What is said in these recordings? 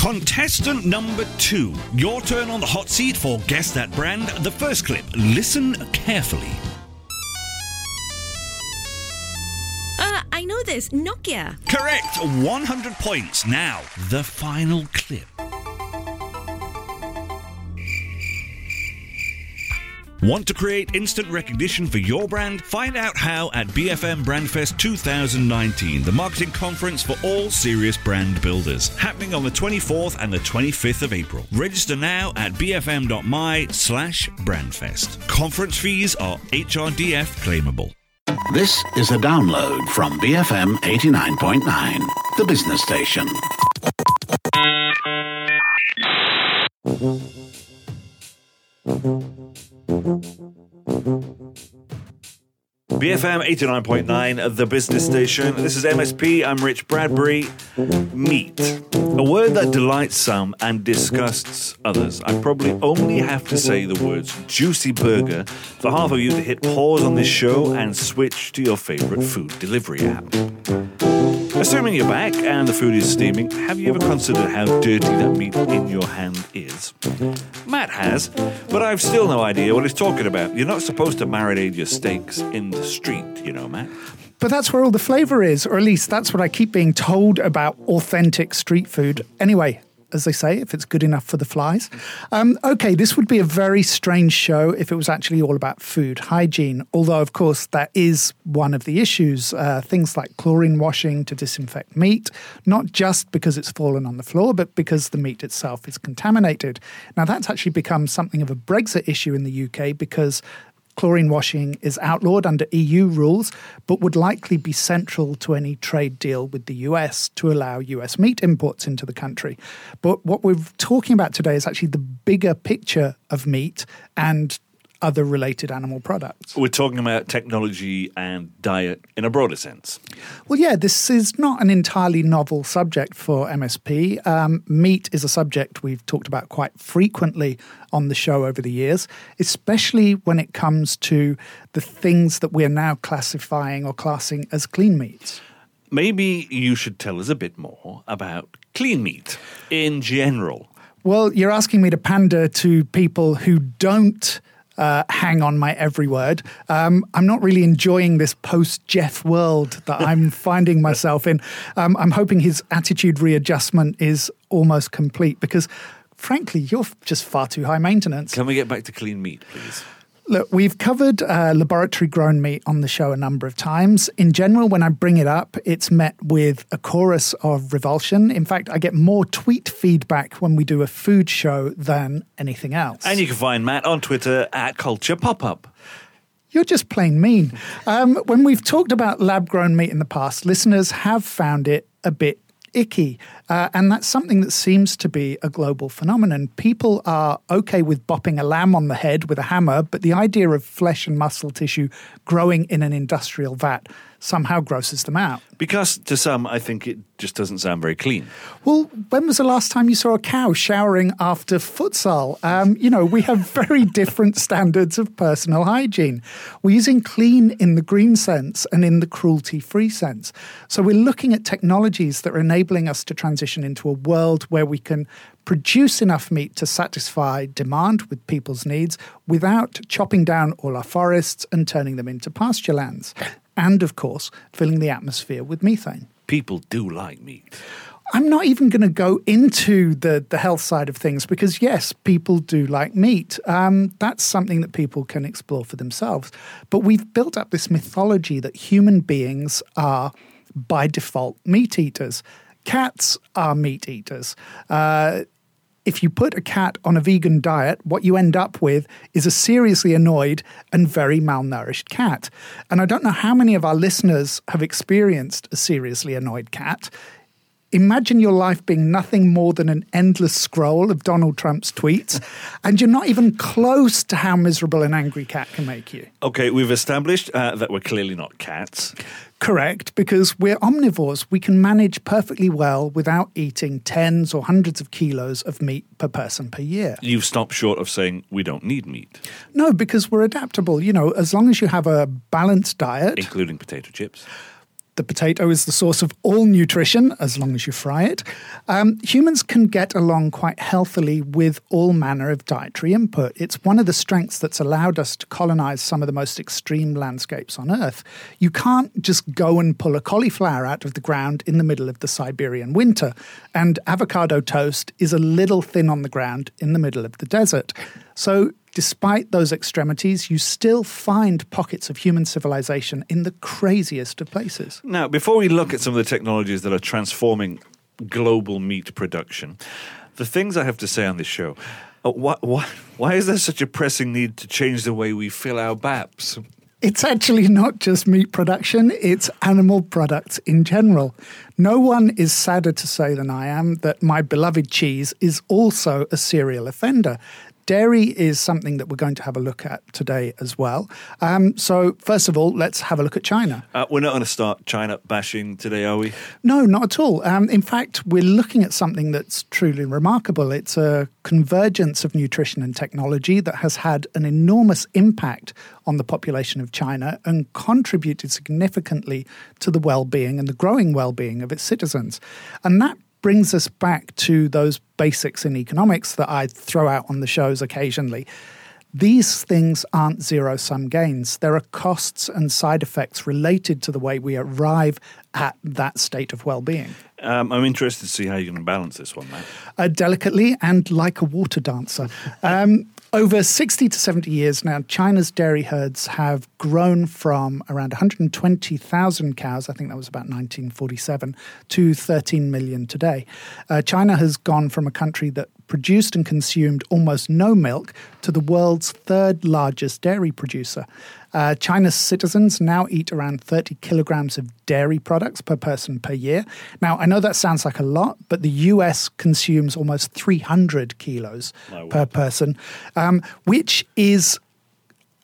Contestant number two. Your turn on the hot seat for Guess That Brand. The first clip. Listen carefully. Uh, I know this. Nokia. Correct. 100 points. Now, the final clip. Want to create instant recognition for your brand? Find out how at BFM Brandfest 2019, the marketing conference for all serious brand builders, happening on the 24th and the 25th of April. Register now at bfm.my slash brandfest. Conference fees are HRDF claimable. This is a download from BFM 89.9, the business station. BFM 89.9, the business station. This is MSP. I'm Rich Bradbury. Meat. A word that delights some and disgusts others. I probably only have to say the words juicy burger for half of you to hit pause on this show and switch to your favorite food delivery app. Assuming you're back and the food is steaming, have you ever considered how dirty that meat in your hand is? Matt has, but I've still no idea what he's talking about. You're not supposed to marinate your steaks in the street, you know, Matt. But that's where all the flavour is, or at least that's what I keep being told about authentic street food. Anyway, as they say, if it's good enough for the flies. Um, okay, this would be a very strange show if it was actually all about food hygiene, although, of course, that is one of the issues. Uh, things like chlorine washing to disinfect meat, not just because it's fallen on the floor, but because the meat itself is contaminated. Now, that's actually become something of a Brexit issue in the UK because chlorine washing is outlawed under EU rules, but would likely be central to any trade deal with the US to allow US meat imports into the country. But what we're talking about today is actually the bigger picture of meat and other related animal products. We're talking about technology and diet in a broader sense. Well, yeah, this is not an entirely novel subject for MSP. Um, meat is a subject we've talked about quite frequently on the show over the years, especially when it comes to the things that we're now classifying or classing as clean meats. Maybe you should tell us a bit more about clean meat in general. Well, you're asking me to pander to people who don't uh, hang on my every word. Um, I'm not really enjoying this post Jeff world that I'm finding myself in. Um, I'm hoping his attitude readjustment is almost complete because, frankly, you're just far too high maintenance. Can we get back to clean meat, please? Look, we've covered uh, laboratory grown meat on the show a number of times. In general, when I bring it up, it's met with a chorus of revulsion. In fact, I get more tweet feedback when we do a food show than anything else. And you can find Matt on Twitter at Culture Pop Up. You're just plain mean. Um, when we've talked about lab grown meat in the past, listeners have found it a bit icky. Uh, and that's something that seems to be a global phenomenon. People are okay with bopping a lamb on the head with a hammer, but the idea of flesh and muscle tissue growing in an industrial vat somehow grosses them out. Because to some, I think it just doesn't sound very clean. Well, when was the last time you saw a cow showering after futsal? Um, you know, we have very different standards of personal hygiene. We're using clean in the green sense and in the cruelty free sense. So we're looking at technologies that are enabling us to transition into a world where we can produce enough meat to satisfy demand with people's needs without chopping down all our forests and turning them into pasture lands and, of course, filling the atmosphere with methane. People do like meat. I'm not even going to go into the, the health side of things because, yes, people do like meat. Um, that's something that people can explore for themselves. But we've built up this mythology that human beings are, by default, meat eaters. Cats are meat eaters. Uh, if you put a cat on a vegan diet, what you end up with is a seriously annoyed and very malnourished cat. And I don't know how many of our listeners have experienced a seriously annoyed cat. Imagine your life being nothing more than an endless scroll of Donald Trump's tweets, and you're not even close to how miserable an angry cat can make you. Okay, we've established uh, that we're clearly not cats. Correct, because we're omnivores. We can manage perfectly well without eating tens or hundreds of kilos of meat per person per year. You've stopped short of saying we don't need meat, No, because we're adaptable. You know, as long as you have a balanced diet, including potato chips. The potato is the source of all nutrition as long as you fry it, um, humans can get along quite healthily with all manner of dietary input. It's one of the strengths that's allowed us to colonize some of the most extreme landscapes on Earth. You can't just go and pull a cauliflower out of the ground in the middle of the Siberian winter, and avocado toast is a little thin on the ground in the middle of the desert. So despite those extremities, you still find pockets of human civilization in the craziest of places. Now, before we look at some of the technologies that are transforming global meat production, the things I have to say on this show. Uh, why, why, why is there such a pressing need to change the way we fill our baps? It's actually not just meat production, it's animal products in general. No one is sadder to say than I am that my beloved cheese is also a serial offender. Dairy is something that we're going to have a look at today as well. Um, so, first of all, let's have a look at China. Uh, we're not going to start China bashing today, are we? No, not at all. Um, in fact, we're looking at something that's truly remarkable. It's a convergence of nutrition and technology that has had an enormous impact on the population of China and contributed significantly to the well being and the growing well being of its citizens. And that brings us back to those basics in economics that I throw out on the shows occasionally. These things aren't zero sum gains. There are costs and side effects related to the way we arrive at that state of well being. Um, I'm interested to see how you're going to balance this one, Matt. Uh, delicately and like a water dancer. Um, over 60 to 70 years now, China's dairy herds have grown from around 120,000 cows, I think that was about 1947, to 13 million today. Uh, China has gone from a country that produced and consumed almost no milk to the world's third largest dairy producer. Uh, China's citizens now eat around 30 kilograms of dairy products per person per year. Now, I know that sounds like a lot, but the US consumes almost 300 kilos per person, um, which is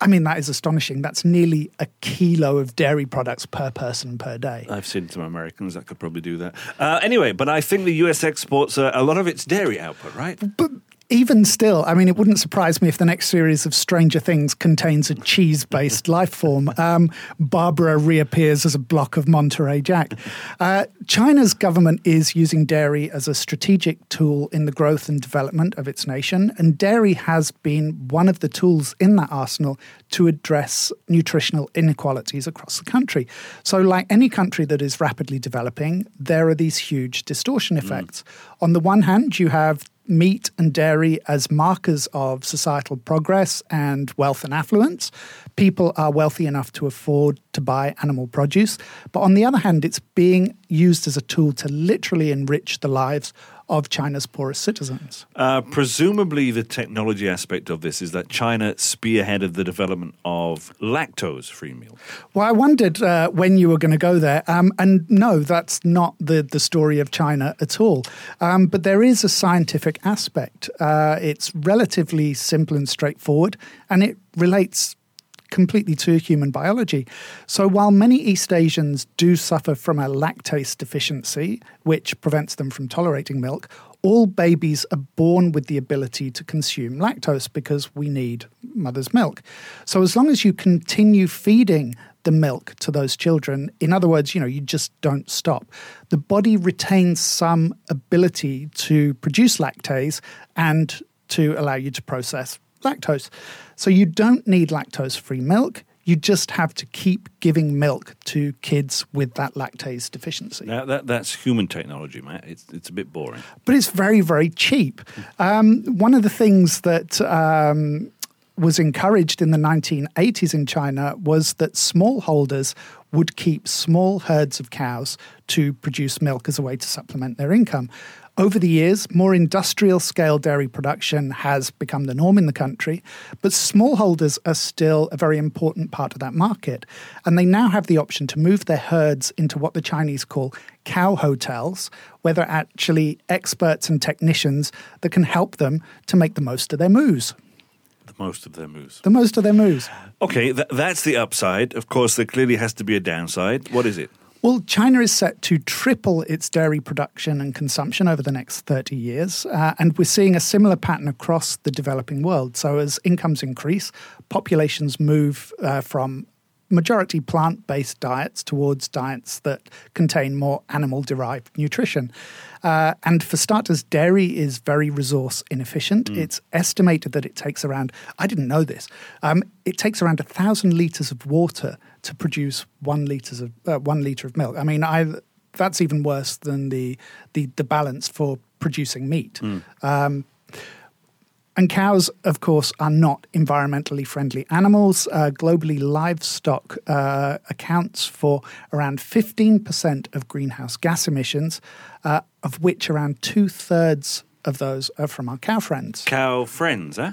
I mean, that is astonishing. That's nearly a kilo of dairy products per person per day. I've seen some Americans that could probably do that. Uh, anyway, but I think the US exports uh, a lot of its dairy output, right? But even still, I mean, it wouldn't surprise me if the next series of Stranger Things contains a cheese based life form. Um, Barbara reappears as a block of Monterey Jack. Uh, China's government is using dairy as a strategic tool in the growth and development of its nation, and dairy has been one of the tools in that arsenal to address nutritional inequalities across the country. So, like any country that is rapidly developing, there are these huge distortion effects. Mm. On the one hand, you have meat and dairy as markers of societal progress and wealth and affluence. People are wealthy enough to afford to buy animal produce. But on the other hand, it's being used as a tool to literally enrich the lives of China's poorest citizens. Uh, presumably, the technology aspect of this is that China spearheaded the development of lactose free milk. Well, I wondered uh, when you were going to go there. Um, and no, that's not the, the story of China at all. Um, but there is a scientific aspect. Uh, it's relatively simple and straightforward, and it relates completely to human biology. So while many East Asians do suffer from a lactase deficiency, which prevents them from tolerating milk, all babies are born with the ability to consume lactose because we need mother's milk. So as long as you continue feeding the milk to those children, in other words, you know, you just don't stop. The body retains some ability to produce lactase and to allow you to process lactose. So you don't need lactose free milk. You just have to keep giving milk to kids with that lactase deficiency. Now, that, that's human technology, Matt. It's, it's a bit boring. But it's very, very cheap. Um, one of the things that um, was encouraged in the 1980s in China was that smallholders would keep small herds of cows to produce milk as a way to supplement their income. Over the years, more industrial scale dairy production has become the norm in the country, but smallholders are still a very important part of that market. And they now have the option to move their herds into what the Chinese call cow hotels, where they're actually experts and technicians that can help them to make the most of their moves The most of their moves. The most of their moves. Okay, th- that's the upside. Of course, there clearly has to be a downside. What is it? Well, China is set to triple its dairy production and consumption over the next 30 years. Uh, and we're seeing a similar pattern across the developing world. So, as incomes increase, populations move uh, from majority plant based diets towards diets that contain more animal derived nutrition. Uh, and for starters, dairy is very resource inefficient. Mm. It's estimated that it takes around, I didn't know this, um, it takes around a thousand litres of water to produce one, litres of, uh, one litre of milk. I mean, I, that's even worse than the, the, the balance for producing meat. Um, and cows, of course, are not environmentally friendly animals. Uh, globally, livestock uh, accounts for around 15% of greenhouse gas emissions, uh, of which around two thirds of those are from our cow friends. Cow friends, huh?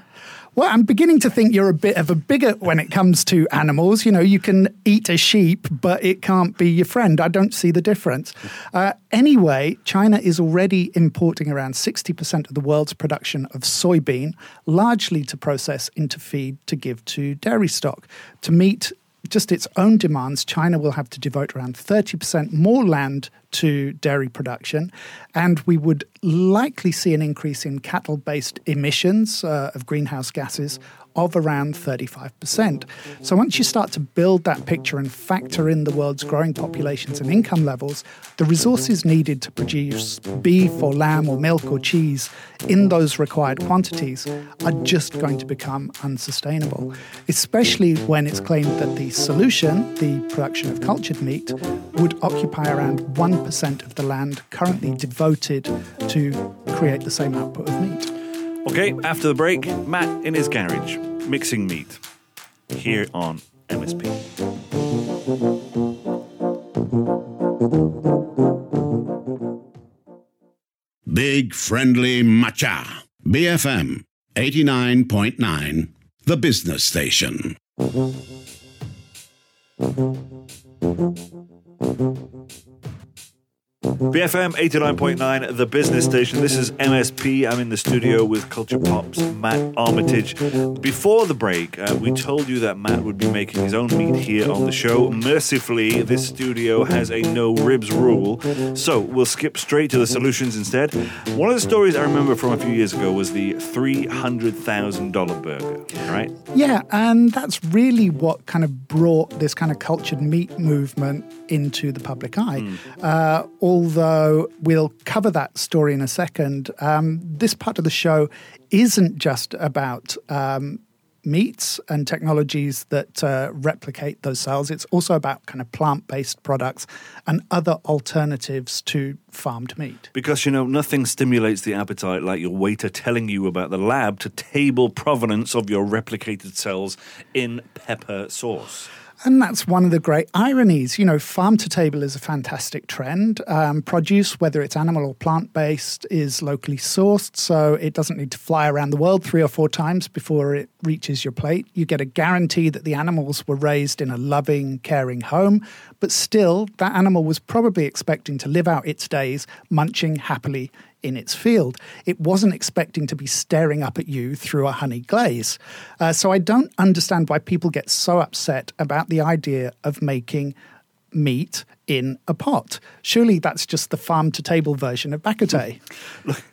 Well, I'm beginning to think you're a bit of a bigot when it comes to animals. You know, you can eat a sheep, but it can't be your friend. I don't see the difference. Uh, anyway, China is already importing around 60% of the world's production of soybean, largely to process into feed to give to dairy stock. To meet just its own demands, China will have to devote around 30% more land to dairy production, and we would likely see an increase in cattle based emissions uh, of greenhouse gases of around 35%. So once you start to build that picture and factor in the world's growing populations and income levels, the resources needed to produce beef or lamb or milk or cheese in those required quantities are just going to become unsustainable, especially when it's claimed that the solution, the production of cultured meat, would occupy around 1% of the land currently devoted to create the same output of meat. Okay, after the break, Matt in his garage, mixing meat. Here on MSP. Big Friendly Matcha. BFM 89.9, the business station. BFM 89.9, the business station. This is MSP. I'm in the studio with Kulturpop's Matt Armitage. Before the break, uh, we told you that Matt would be making his own meat here on the show. Mercifully, this studio has a no ribs rule, so we'll skip straight to the solutions instead. One of the stories I remember from a few years ago was the $300,000 burger, right? Yeah, and that's really what kind of brought this kind of cultured meat movement into the public eye. Uh, although we'll cover that story in a second, um, this part of the show isn't just about. Um, meats and technologies that uh, replicate those cells. It's also about kind of plant based products and other alternatives to farmed meat. Because, you know, nothing stimulates the appetite like your waiter telling you about the lab to table provenance of your replicated cells in pepper sauce. And that's one of the great ironies. You know, farm to table is a fantastic trend. Um, produce, whether it's animal or plant based, is locally sourced, so it doesn't need to fly around the world three or four times before it reaches your plate. You get a guarantee that the animals were raised in a loving, caring home, but still, that animal was probably expecting to live out its days munching happily in its field. It wasn't expecting to be staring up at you through a honey glaze. Uh, so I don't understand why people get so upset about the idea of making meat in a pot. Surely that's just the farm to table version of bak kut teh. Look,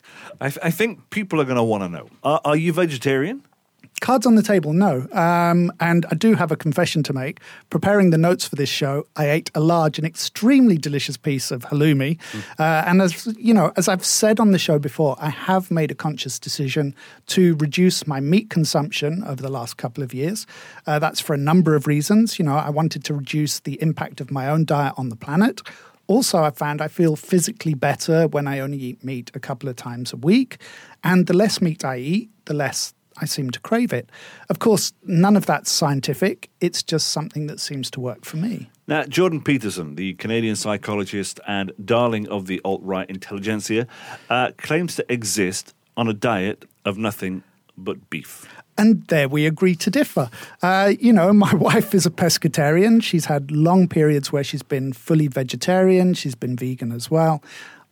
I, th- I think people are going to want to know are, are you vegetarian? Cards on the table, no. Um, and I do have a confession to make. Preparing the notes for this show, I ate a large and extremely delicious piece of halloumi. Uh, and as you know, as I've said on the show before, I have made a conscious decision to reduce my meat consumption over the last couple of years. Uh, that's for a number of reasons. You know, I wanted to reduce the impact of my own diet on the planet. Also, I found I feel physically better when I only eat meat a couple of times a week. And the less meat I eat, the less I seem to crave it. Of course, none of that's scientific. It's just something that seems to work for me. Now, Jordan Peterson, the Canadian psychologist and darling of the alt right intelligentsia, uh, claims to exist on a diet of nothing but beef. And there we agree to differ. Uh, you know, my wife is a pescatarian. She's had long periods where she's been fully vegetarian, she's been vegan as well.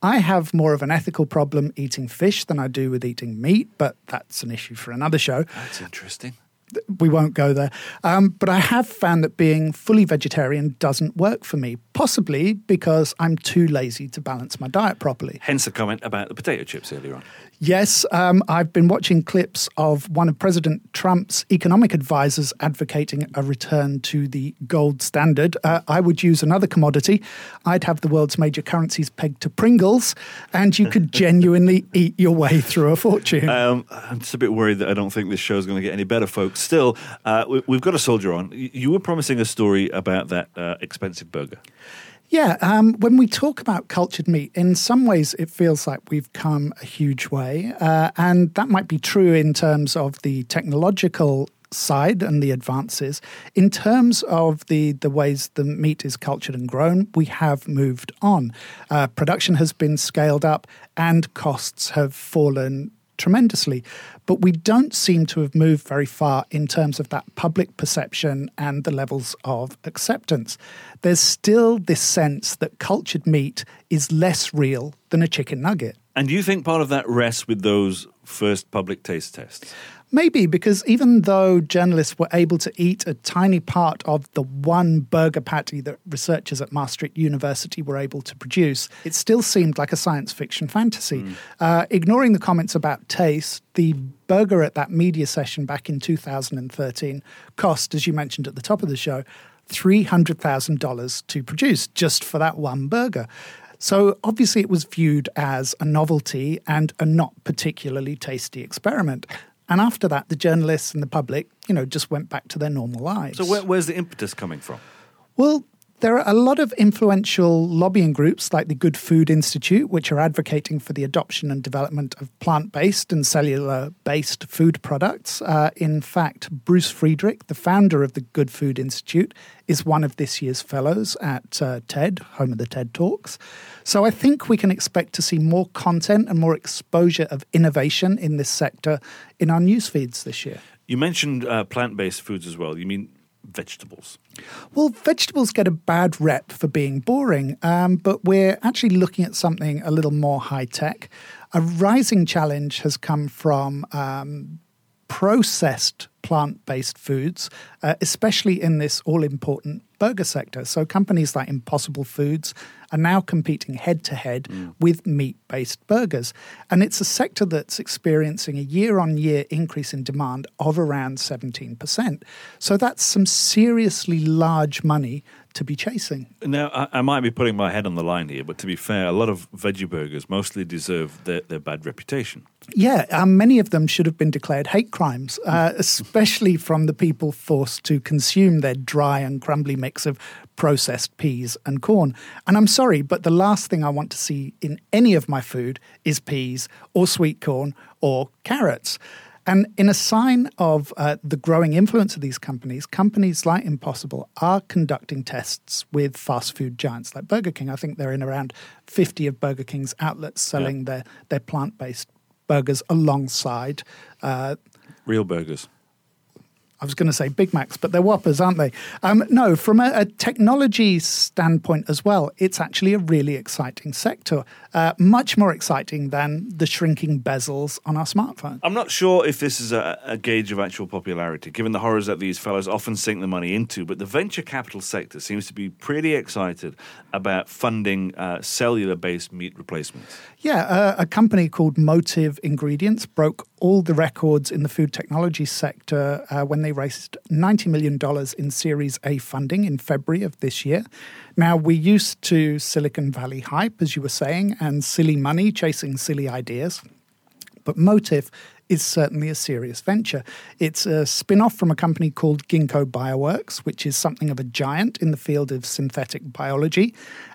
I have more of an ethical problem eating fish than I do with eating meat, but that's an issue for another show. That's interesting. We won't go there. Um, but I have found that being fully vegetarian doesn't work for me, possibly because I'm too lazy to balance my diet properly. Hence the comment about the potato chips earlier on. Yes, um, I've been watching clips of one of President Trump's economic advisors advocating a return to the gold standard. Uh, I would use another commodity. I'd have the world's major currencies pegged to Pringles, and you could genuinely eat your way through a fortune. Um, I'm just a bit worried that I don't think this show is going to get any better, folks. Still, uh, we, have got a soldier on. You were promising a story about that uh, expensive burger. Yeah, um, when we talk about cultured meat, in some ways it feels like we've come a huge way. Uh, and that might be true in terms of the technological side and the advances. In terms of the, the ways the meat is cultured and grown, we have moved on. Uh, production has been scaled up and costs have fallen tremendously. But we don't seem to have moved very far in terms of that public perception and the levels of acceptance. There's still this sense that cultured meat is less real than a chicken nugget. And do you think part of that rests with those first public taste tests? Maybe because even though journalists were able to eat a tiny part of the one burger patty that researchers at Maastricht University were able to produce, it still seemed like a science fiction fantasy. Mm. Uh, ignoring the comments about taste, the burger at that media session back in 2013 cost, as you mentioned at the top of the show, $300,000 to produce just for that one burger. So obviously, it was viewed as a novelty and a not particularly tasty experiment. And after that, the journalists and the public, you know, just went back to their normal lives. So where, where's the impetus coming from? Well, there are a lot of influential lobbying groups like the Good Food Institute, which are advocating for the adoption and development of plant based and cellular based food products. Uh, in fact, Bruce Friedrich, the founder of the Good Food Institute, is one of this year's fellows at uh, TED, home of the TED Talks. So I think we can expect to see more content and more exposure of innovation in this sector in our news feeds this year. You mentioned uh, plant based foods as well. You mean vegetables? Well, vegetables get a bad rep for being boring, um, but we're actually looking at something a little more high tech. A rising challenge has come from um, processed plant based foods, uh, especially in this all important burger sector. So companies like Impossible Foods are now competing head to head with meat based burgers. And it's a sector that's experiencing a year on year increase in demand of around 17%. So that's some seriously large money to be chasing. Now, I, I, might be putting my head on the line here, but to be fair, a lot of veggie burgers mostly deserve their, their bad reputation. Yeah, um, many of them should have been declared hate crimes, uh, especially from the people forced to consume their dry and crumbly mix of processed peas and corn. And I'm sorry, but the last thing I want to see in any of my food is peas or sweet corn or carrots. And in a sign of uh, the growing influence of these companies, companies like Impossible are conducting tests with fast food giants like Burger King. I think they're in around 50 of Burger King's outlets selling yeah. their, their plant based burgers alongside uh, real burgers. I was going to say Big Macs, but they're Whoppers, aren't they? Um, no, from a, a, technology standpoint as well, it's actually a really exciting sector. Uh, much more exciting than the shrinking bezels on our smartphone. I'm not sure if this is a, a, gauge of actual popularity, given the horrors that these fellows often sink the money into. But the venture capital sector seems to be pretty excited about funding uh, cellular based meat replacements. Yeah, uh, a company called Motif Ingredients broke all the records in the food technology sector uh, when they raised $90 million in Series A funding in February of this year. Now, we're used to Silicon Valley hype, as you were saying, and silly money chasing silly ideas. But Motif is certainly a serious venture. It's a spin off from a company called Ginkgo Bioworks, which is something of a giant in the field of synthetic biology.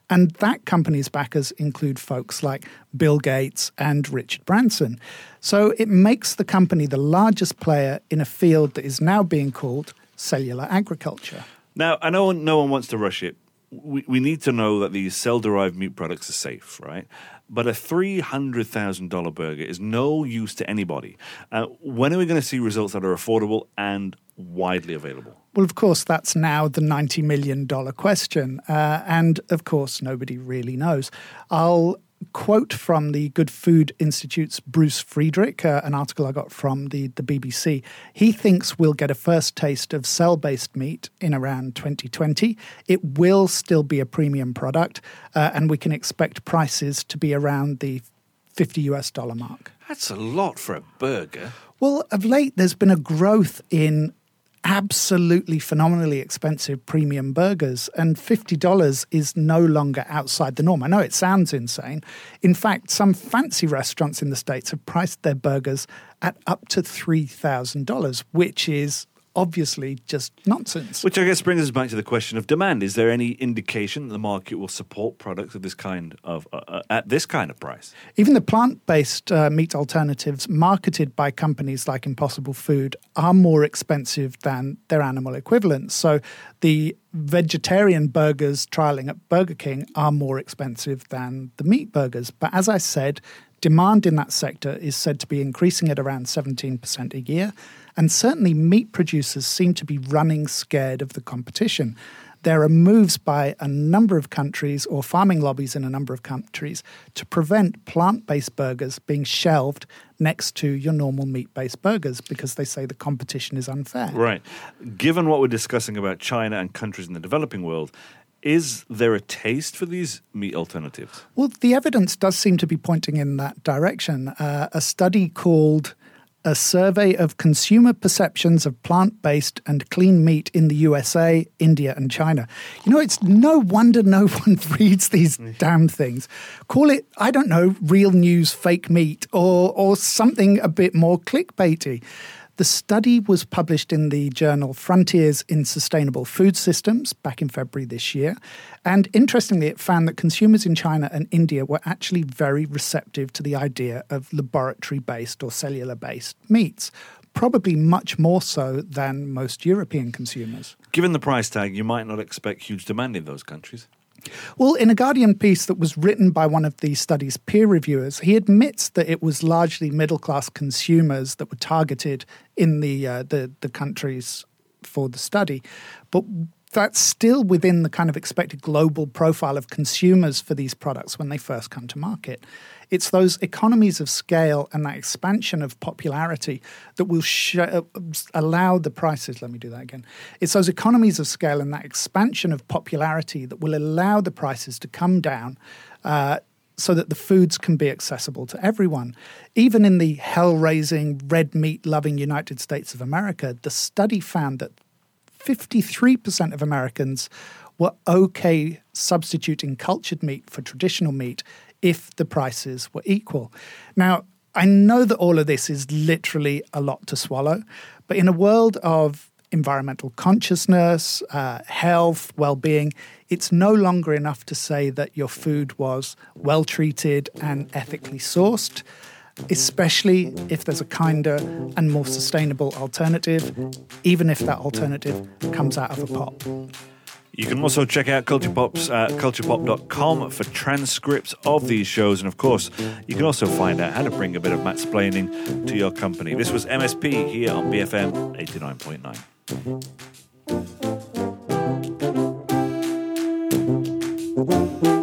And that company's backers include folks like Bill Gates and Richard Branson. So it makes the company the largest player in a field that is now being called cellular agriculture. Now, I know no one wants to rush it. We, we need to know that these cell derived meat products are safe, right? But a $300,000 burger is no use to anybody. Uh, when are we going to see results that are affordable and widely available? Well, of course, that's now the $90 million question. Uh, and of course, nobody really knows. I'll quote from the Good Food Institute's Bruce Friedrich, uh, an article I got from the, the BBC. He thinks we'll get a first taste of cell based meat in around 2020. It will still be a premium product, uh, and we can expect prices to be around the 50 US dollar mark. That's a lot for a burger. Well, of late, there's been a growth in absolutely phenomenally expensive premium burgers, and $50 is no longer outside the norm. I know it sounds insane. In fact, some fancy restaurants in the States have priced their burgers at up to $3,000, which is obviously just nonsense. Which I guess brings us back to the question of demand. Is there any indication that the market will support products of this kind of uh, uh, at this kind of price? Even the plant-based uh, meat alternatives marketed by companies like Impossible Food are more expensive than their animal equivalents. So the vegetarian burgers trialing at Burger King are more expensive than the meat burgers. But as I said, demand in that sector is said to be increasing at around 17% a year. And certainly, meat producers seem to be running scared of the competition. There are moves by a number of countries or farming lobbies in a number of countries to prevent plant based burgers being shelved next to your normal meat based burgers because they say the competition is unfair. Right. Given what we're discussing about China and countries in the developing world, is there a taste for these meat alternatives? Well, the evidence does seem to be pointing in that direction. Uh, a study called a survey of consumer perceptions of plant based and clean meat in the USA, India, and China. You know, it's no wonder no one reads these mm. damn things. Call it, I don't know, real news fake meat or, or something a bit more clickbaity. The study was published in the journal Frontiers in Sustainable Food Systems back in February this year. And interestingly, it found that consumers in China and India were actually very receptive to the idea of laboratory based or cellular based meats probably much more so than most European consumers. Given the price tag, you might not expect huge demand in those countries. Well, in a Guardian piece that was written by one of the study's peer reviewers, he admits that it was largely middle class consumers that were targeted in the, uh, the, the countries for the study. But that's still within the kind of expected global profile of consumers for these products when they first come to market. It's those economies of scale and that expansion of popularity that will sh- uh, allow the prices. Let me do that again. It's those economies of scale and that expansion of popularity that will allow the prices to come down. Uh, so that the foods can be accessible to everyone. Even in the hell raising, red meat loving United States of America, the study found that 53% of Americans were okay substituting cultured meat for traditional meat if the prices were equal. Now, I know that all of this is literally a lot to swallow, but in a world of environmental consciousness, uh, health, well being, it's no longer enough to say that your food was well treated and ethically sourced, especially if there's a kinder and more sustainable alternative, even if that alternative comes out of a pot. You can also check out Culture Pops at kulturpop.com for transcripts of these shows. And of course, you can also find out how to bring a bit of matsplaining to your company. This was MSP here on BFM 89.9.